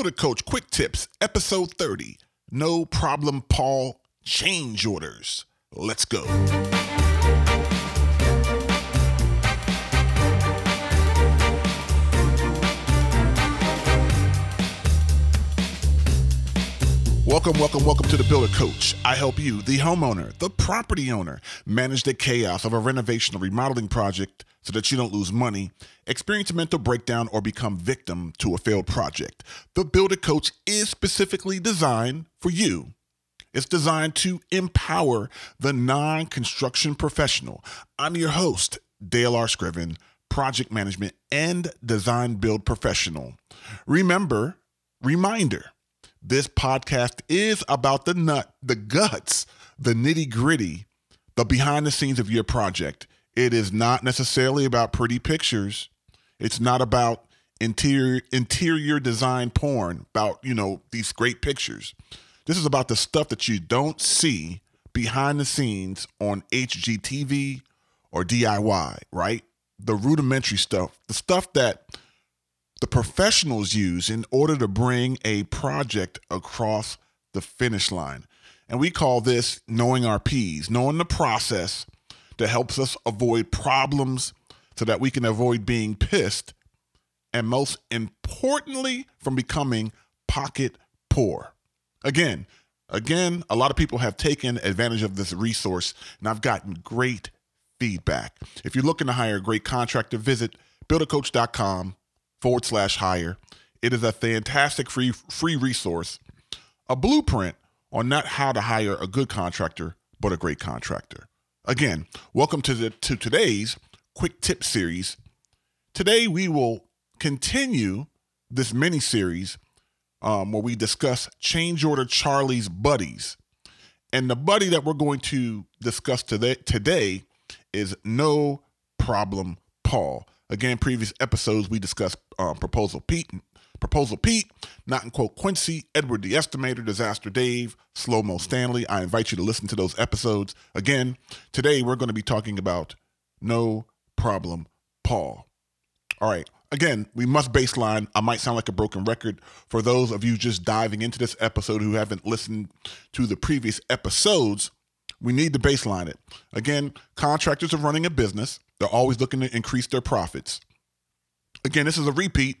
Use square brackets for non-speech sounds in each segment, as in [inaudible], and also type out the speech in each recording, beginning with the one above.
Builder Coach Quick Tips, Episode 30 No Problem Paul Change Orders. Let's go. Welcome, welcome, welcome to the Builder Coach. I help you, the homeowner, the property owner, manage the chaos of a renovation or remodeling project so that you don't lose money, experience a mental breakdown, or become victim to a failed project. The Builder Coach is specifically designed for you. It's designed to empower the non construction professional. I'm your host, Dale R. Scriven, project management and design build professional. Remember, reminder, this podcast is about the nut, the guts, the nitty gritty, the behind the scenes of your project. It is not necessarily about pretty pictures. It's not about interior interior design porn, about, you know, these great pictures. This is about the stuff that you don't see behind the scenes on HGTV or DIY, right? The rudimentary stuff, the stuff that the professionals use in order to bring a project across the finish line. And we call this knowing our P's, knowing the process that helps us avoid problems so that we can avoid being pissed. And most importantly, from becoming pocket poor. Again, again, a lot of people have taken advantage of this resource, and I've gotten great feedback. If you're looking to hire a great contractor, visit buildercoach.com forward slash hire. It is a fantastic free free resource, a blueprint on not how to hire a good contractor, but a great contractor. Again, welcome to the to today's quick tip series. Today we will continue this mini series um, where we discuss change order Charlie's buddies, and the buddy that we're going to discuss today today is no problem Paul. Again, previous episodes we discussed um, Proposal Pete, Proposal Pete, Not in Quote Quincy, Edward the Estimator, Disaster Dave, Slow Mo Stanley. I invite you to listen to those episodes. Again, today we're going to be talking about No Problem Paul. All right. Again, we must baseline. I might sound like a broken record for those of you just diving into this episode who haven't listened to the previous episodes. We need to baseline it. Again, contractors are running a business. They're always looking to increase their profits. Again, this is a repeat,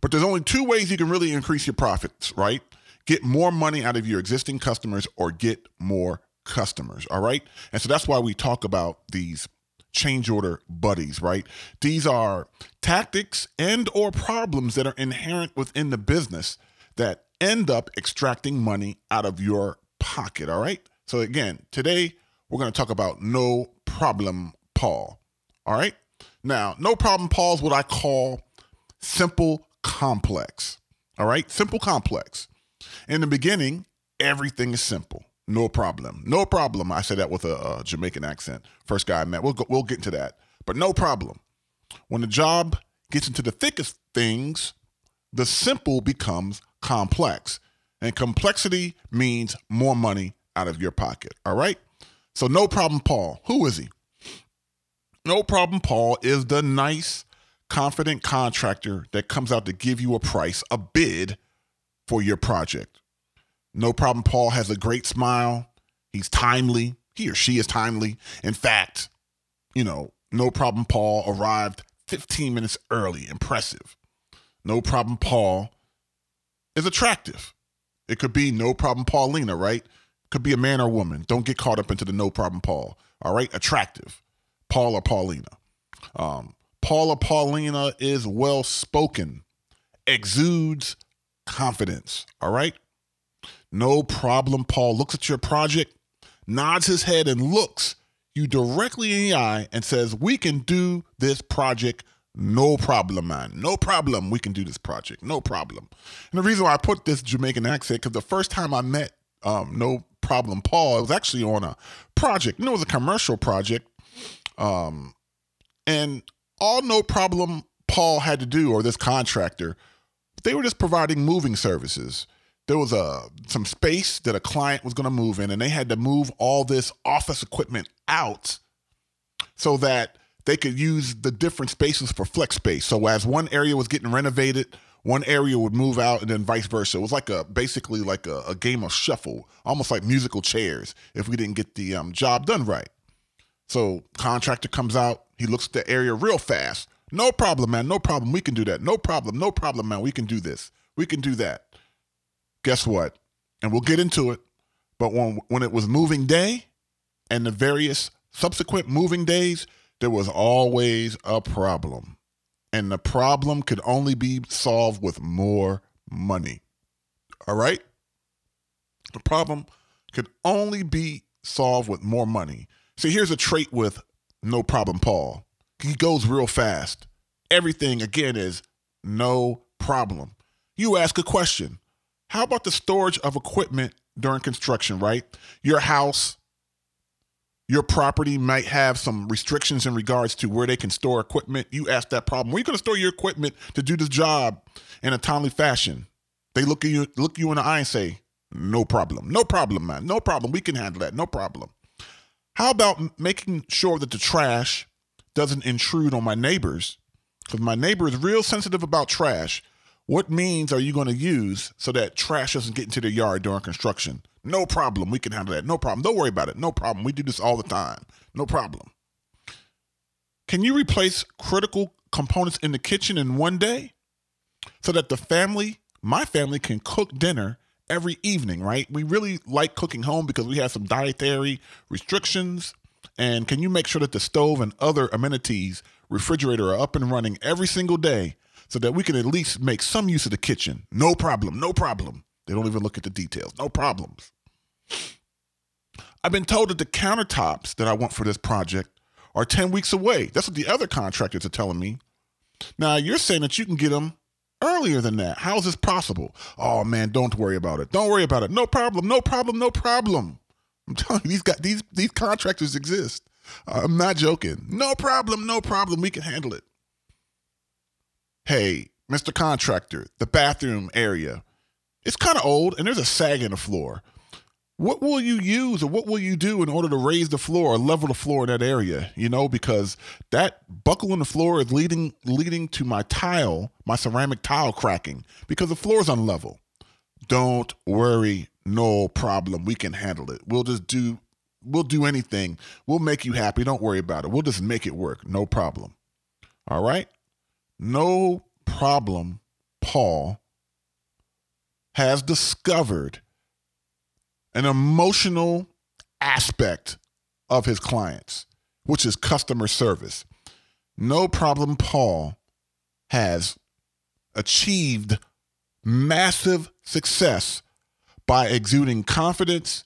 but there's only two ways you can really increase your profits, right? Get more money out of your existing customers or get more customers, all right? And so that's why we talk about these change order buddies, right? These are tactics and or problems that are inherent within the business that end up extracting money out of your pocket, all right? So again, today we're going to talk about no problem Paul. All right. Now, no problem, Paul's what I call simple complex. All right. Simple complex. In the beginning, everything is simple. No problem. No problem. I say that with a, a Jamaican accent. First guy I met. We'll, go, we'll get into that. But no problem. When the job gets into the thickest things, the simple becomes complex. And complexity means more money out of your pocket. All right. So, no problem, Paul. Who is he? No problem, Paul is the nice, confident contractor that comes out to give you a price, a bid for your project. No problem, Paul has a great smile. He's timely. He or she is timely. In fact, you know, no problem, Paul arrived 15 minutes early. Impressive. No problem, Paul is attractive. It could be no problem, Paulina, right? Could be a man or woman. Don't get caught up into the no problem, Paul. All right, attractive. Paula Paulina. Um, Paula Paulina is well spoken, exudes confidence. All right. No problem. Paul looks at your project, nods his head, and looks you directly in the eye and says, We can do this project. No problem, man. No problem. We can do this project. No problem. And the reason why I put this Jamaican accent, because the first time I met um, No Problem Paul, it was actually on a project. And it was a commercial project um, and all no problem Paul had to do, or this contractor, they were just providing moving services. There was a some space that a client was going to move in, and they had to move all this office equipment out so that they could use the different spaces for flex space. So as one area was getting renovated one area would move out and then vice versa. It was like a basically like a, a game of shuffle, almost like musical chairs if we didn't get the um, job done right. So contractor comes out, he looks at the area real fast. No problem, man. No problem. We can do that. No problem. No problem, man. We can do this. We can do that. Guess what? And we'll get into it. But when when it was moving day and the various subsequent moving days, there was always a problem. And the problem could only be solved with more money. All right? The problem could only be solved with more money. See, here's a trait with No Problem Paul. He goes real fast. Everything, again, is no problem. You ask a question How about the storage of equipment during construction, right? Your house, your property might have some restrictions in regards to where they can store equipment. You ask that problem. Where are you going to store your equipment to do this job in a timely fashion? They look at you, look you in the eye and say, "No problem, no problem, man, no problem. We can handle that, no problem." How about making sure that the trash doesn't intrude on my neighbors? Because my neighbor is real sensitive about trash. What means are you going to use so that trash doesn't get into their yard during construction? No problem. We can handle that. No problem. Don't worry about it. No problem. We do this all the time. No problem. Can you replace critical components in the kitchen in one day so that the family, my family, can cook dinner every evening, right? We really like cooking home because we have some dietary restrictions. And can you make sure that the stove and other amenities, refrigerator, are up and running every single day so that we can at least make some use of the kitchen? No problem. No problem. They don't even look at the details. No problems. I've been told that the countertops that I want for this project are 10 weeks away. That's what the other contractors are telling me. Now, you're saying that you can get them earlier than that. How is this possible? Oh man, don't worry about it. Don't worry about it. No problem. No problem. No problem. I'm [laughs] telling you, these got these these contractors exist. Uh, I'm not joking. No problem. No problem. We can handle it. Hey, Mr. Contractor, the bathroom area. It's kind of old and there's a sag in the floor. What will you use or what will you do in order to raise the floor or level the floor in that area? You know, because that buckle in the floor is leading leading to my tile, my ceramic tile cracking because the floor is unlevel. Don't worry, no problem. We can handle it. We'll just do we'll do anything. We'll make you happy. Don't worry about it. We'll just make it work. No problem. All right? No problem, Paul has discovered an emotional aspect of his clients, which is customer service. No problem, Paul has achieved massive success by exuding confidence,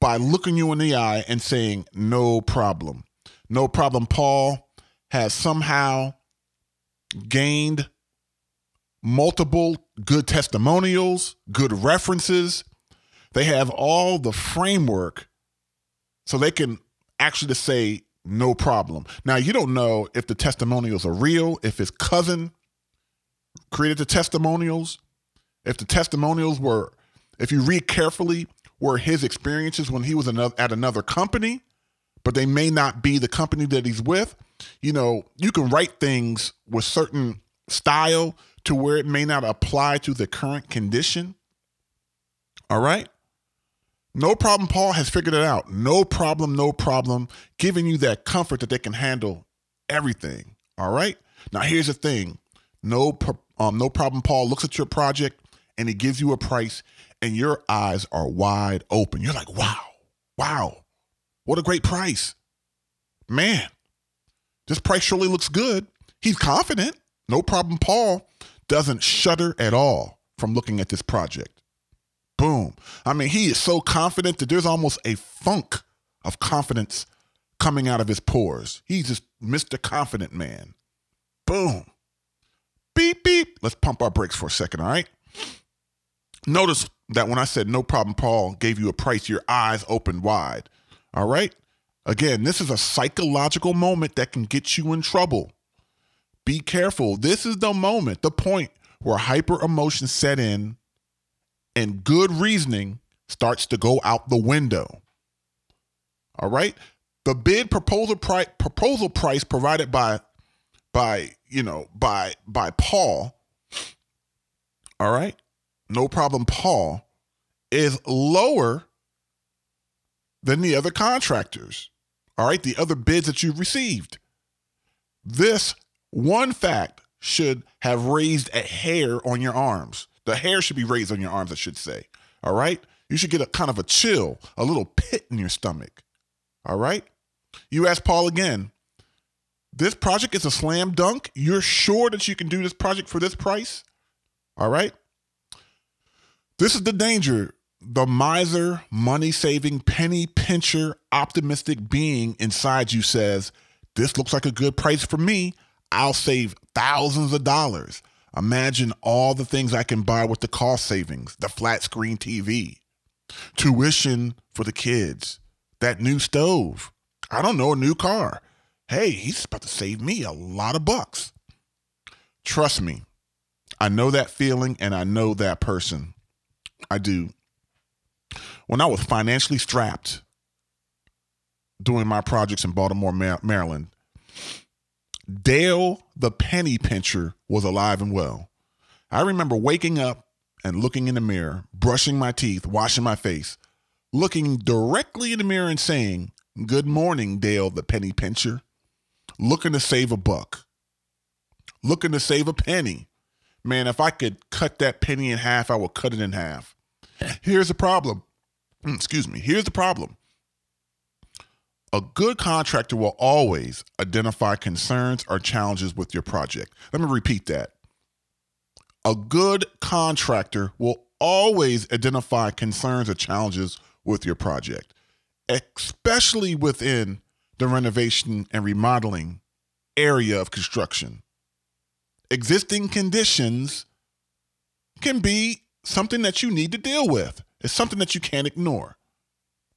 by looking you in the eye and saying, No problem. No problem, Paul has somehow gained multiple good testimonials, good references. They have all the framework so they can actually just say no problem. Now, you don't know if the testimonials are real, if his cousin created the testimonials, if the testimonials were, if you read carefully, were his experiences when he was at another company, but they may not be the company that he's with. You know, you can write things with certain style to where it may not apply to the current condition. All right? No problem, Paul has figured it out. No problem, no problem, giving you that comfort that they can handle everything. All right? Now, here's the thing no, um, no problem, Paul looks at your project and he gives you a price, and your eyes are wide open. You're like, wow, wow, what a great price. Man, this price surely looks good. He's confident. No problem, Paul doesn't shudder at all from looking at this project. Boom. I mean, he is so confident that there's almost a funk of confidence coming out of his pores. He's just Mr. Confident Man. Boom. Beep, beep. Let's pump our brakes for a second, all right? Notice that when I said no problem, Paul gave you a price, your eyes opened wide. All right? Again, this is a psychological moment that can get you in trouble. Be careful. This is the moment, the point where hyper emotion set in and good reasoning starts to go out the window. All right? The bid proposal price proposal price provided by by, you know, by by Paul all right, no problem, Paul, is lower than the other contractors, all right, the other bids that you've received. This one fact should have raised a hair on your arms. The hair should be raised on your arms, I should say. All right? You should get a kind of a chill, a little pit in your stomach. All right? You ask Paul again, this project is a slam dunk. You're sure that you can do this project for this price? All right? This is the danger. The miser, money saving, penny pincher, optimistic being inside you says, This looks like a good price for me. I'll save thousands of dollars. Imagine all the things I can buy with the cost savings, the flat screen TV, tuition for the kids, that new stove. I don't know, a new car. Hey, he's about to save me a lot of bucks. Trust me, I know that feeling and I know that person. I do. When I was financially strapped doing my projects in Baltimore, Maryland, Dale the penny pincher was alive and well. I remember waking up and looking in the mirror, brushing my teeth, washing my face, looking directly in the mirror and saying, Good morning, Dale the penny pincher. Looking to save a buck. Looking to save a penny. Man, if I could cut that penny in half, I would cut it in half. Here's the problem. Hmm, excuse me. Here's the problem. A good contractor will always identify concerns or challenges with your project. Let me repeat that. A good contractor will always identify concerns or challenges with your project, especially within the renovation and remodeling area of construction. Existing conditions can be something that you need to deal with. It's something that you can't ignore.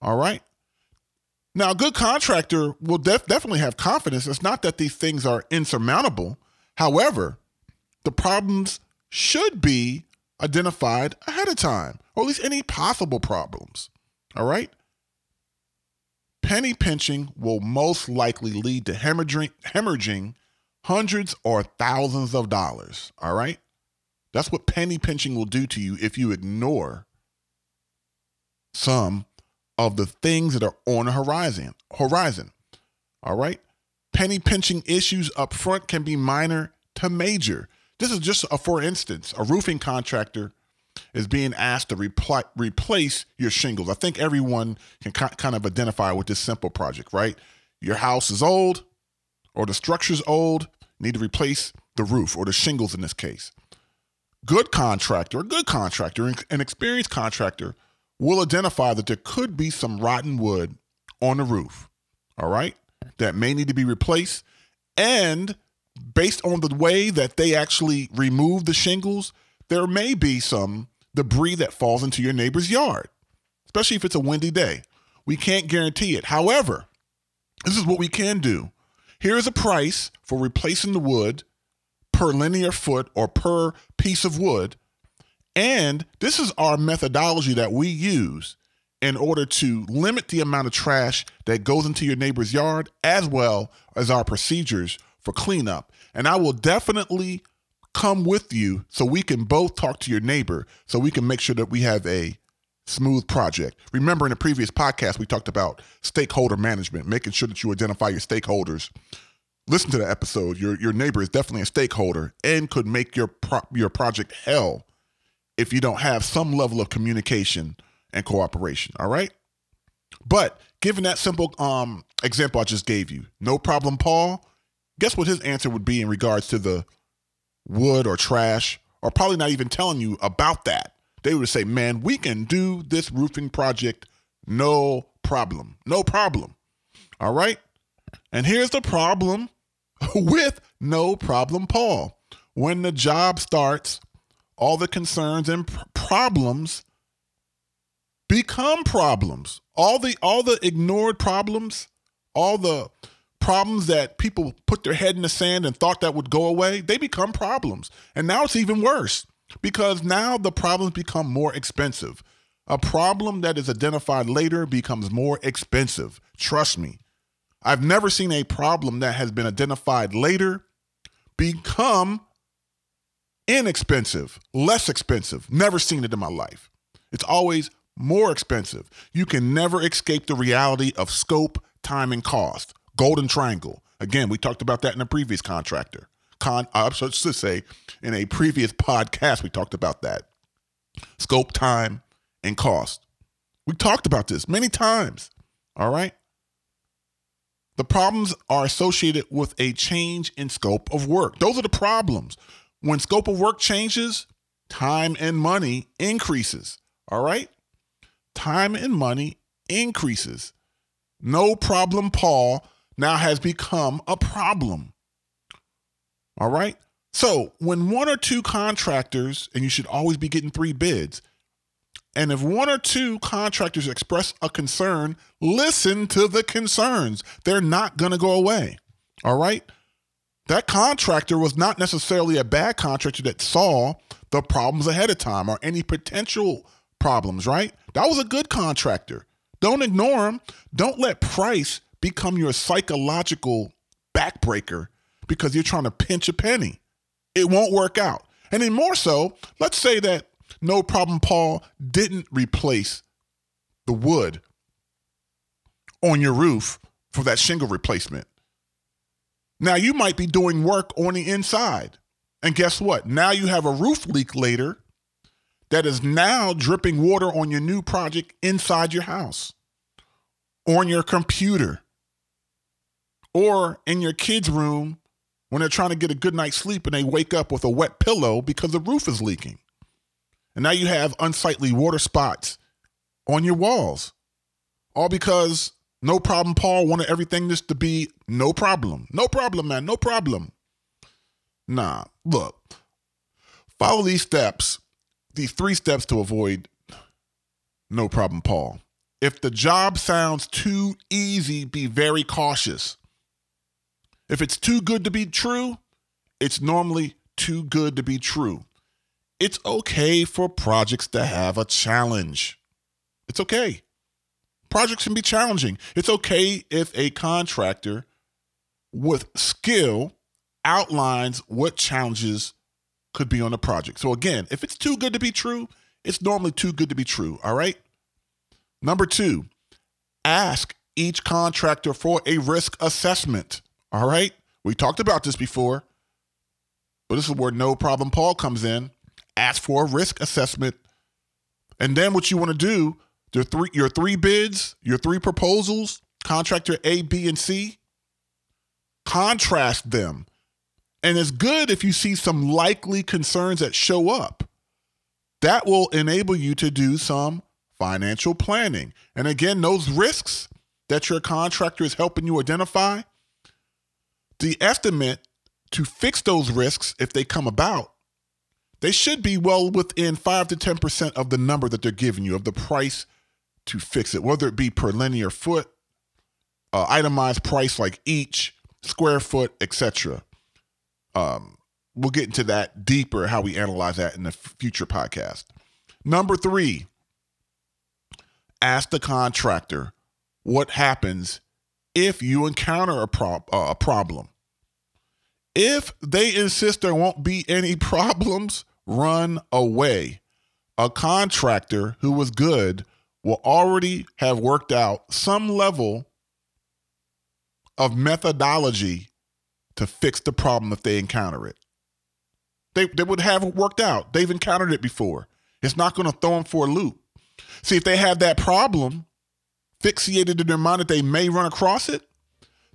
All right? Now, a good contractor will def- definitely have confidence. It's not that these things are insurmountable. However, the problems should be identified ahead of time, or at least any possible problems. All right? Penny pinching will most likely lead to hemorrhaging, hemorrhaging hundreds or thousands of dollars. All right? That's what penny pinching will do to you if you ignore some of the things that are on the horizon. Horizon. All right. Penny pinching issues up front can be minor to major. This is just a for instance, a roofing contractor is being asked to repli- replace your shingles. I think everyone can kind of identify with this simple project, right? Your house is old or the structure's old, need to replace the roof or the shingles in this case. Good contractor, a good contractor, an experienced contractor will identify that there could be some rotten wood on the roof, all right, that may need to be replaced. And based on the way that they actually remove the shingles, there may be some debris that falls into your neighbor's yard, especially if it's a windy day. We can't guarantee it. However, this is what we can do. Here's a price for replacing the wood per linear foot or per piece of wood and this is our methodology that we use in order to limit the amount of trash that goes into your neighbor's yard, as well as our procedures for cleanup. And I will definitely come with you so we can both talk to your neighbor so we can make sure that we have a smooth project. Remember in the previous podcast, we talked about stakeholder management, making sure that you identify your stakeholders. Listen to the episode. Your, your neighbor is definitely a stakeholder and could make your, pro- your project hell if you don't have some level of communication and cooperation. All right. But given that simple um, example I just gave you, no problem, Paul. Guess what his answer would be in regards to the wood or trash, or probably not even telling you about that. They would say, man, we can do this roofing project no problem. No problem. All right. And here's the problem [laughs] with no problem, Paul. When the job starts, all the concerns and pr- problems become problems. All the all the ignored problems, all the problems that people put their head in the sand and thought that would go away, they become problems. And now it's even worse because now the problems become more expensive. A problem that is identified later becomes more expensive. Trust me. I've never seen a problem that has been identified later become inexpensive, less expensive. Never seen it in my life. It's always more expensive. You can never escape the reality of scope, time, and cost. Golden triangle. Again, we talked about that in a previous contractor. Con, I should say, in a previous podcast, we talked about that. Scope, time, and cost. We talked about this many times. All right. The problems are associated with a change in scope of work. Those are the problems. When scope of work changes, time and money increases. All right? Time and money increases. No problem, Paul, now has become a problem. All right? So, when one or two contractors, and you should always be getting three bids, and if one or two contractors express a concern, listen to the concerns. They're not going to go away. All right? That contractor was not necessarily a bad contractor that saw the problems ahead of time or any potential problems, right? That was a good contractor. Don't ignore him. Don't let price become your psychological backbreaker because you're trying to pinch a penny. It won't work out. And then more so, let's say that no problem Paul didn't replace the wood on your roof for that shingle replacement. Now you might be doing work on the inside. And guess what? Now you have a roof leak later that is now dripping water on your new project inside your house, on your computer, or in your kids' room when they're trying to get a good night's sleep and they wake up with a wet pillow because the roof is leaking. And now you have unsightly water spots on your walls. All because no problem, Paul wanted everything just to be no problem. No problem, man. No problem. Nah, look, follow these steps, these three steps to avoid no problem, Paul. If the job sounds too easy, be very cautious. If it's too good to be true, it's normally too good to be true. It's okay for projects to have a challenge. It's okay. Projects can be challenging. It's okay if a contractor with skill outlines what challenges could be on the project. So, again, if it's too good to be true, it's normally too good to be true. All right. Number two, ask each contractor for a risk assessment. All right. We talked about this before, but this is where no problem Paul comes in. Ask for a risk assessment. And then what you want to do your three, your three bids, your three proposals, contractor A, B, and C, contrast them. And it's good if you see some likely concerns that show up. That will enable you to do some financial planning. And again, those risks that your contractor is helping you identify, the estimate to fix those risks if they come about, they should be well within 5 to 10% of the number that they're giving you, of the price to fix it, whether it be per linear foot, uh, itemized price like each, square foot, etc. Um, we'll get into that deeper, how we analyze that in the future podcast. Number three, ask the contractor what happens if you encounter a, uh, a problem. If they insist there won't be any [laughs] problems, run away. A contractor who was good will already have worked out some level of methodology to fix the problem if they encounter it. They, they would have worked out. They've encountered it before. It's not going to throw them for a loop. See, if they have that problem fixated in their mind that they may run across it,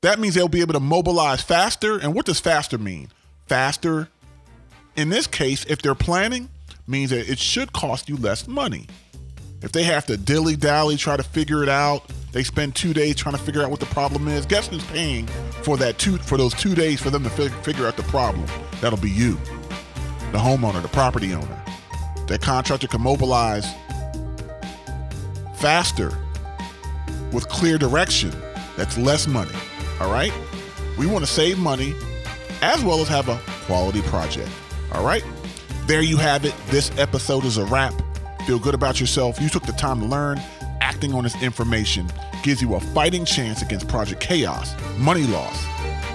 that means they'll be able to mobilize faster. And what does faster mean? Faster, in this case, if they're planning, means that it should cost you less money. If they have to dilly dally, try to figure it out, they spend two days trying to figure out what the problem is. Guess who's paying for that two for those two days for them to fig- figure out the problem? That'll be you, the homeowner, the property owner. That contractor can mobilize faster with clear direction. That's less money. All right. We want to save money as well as have a quality project. All right. There you have it. This episode is a wrap. Feel good about yourself. You took the time to learn. Acting on this information gives you a fighting chance against project chaos, money loss,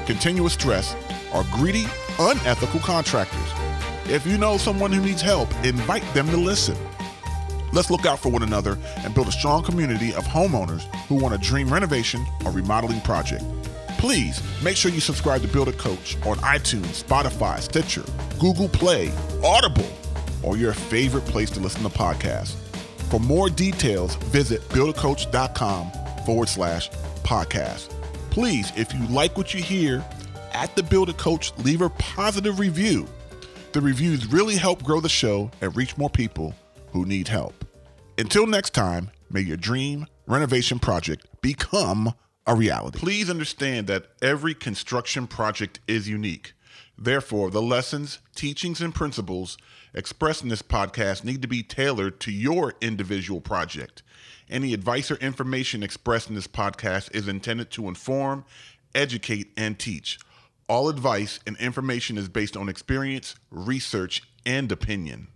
continuous stress, or greedy, unethical contractors. If you know someone who needs help, invite them to listen. Let's look out for one another and build a strong community of homeowners who want a dream renovation or remodeling project. Please make sure you subscribe to Builder Coach on iTunes, Spotify, Stitcher, Google Play, Audible, or your favorite place to listen to podcasts. For more details, visit buildercoach.com forward slash podcast. Please, if you like what you hear, at the Builder Coach, leave a positive review. The reviews really help grow the show and reach more people who need help. Until next time, may your dream renovation project become a reality. Please understand that every construction project is unique. Therefore, the lessons, teachings, and principles expressed in this podcast need to be tailored to your individual project. Any advice or information expressed in this podcast is intended to inform, educate, and teach. All advice and information is based on experience, research, and opinion.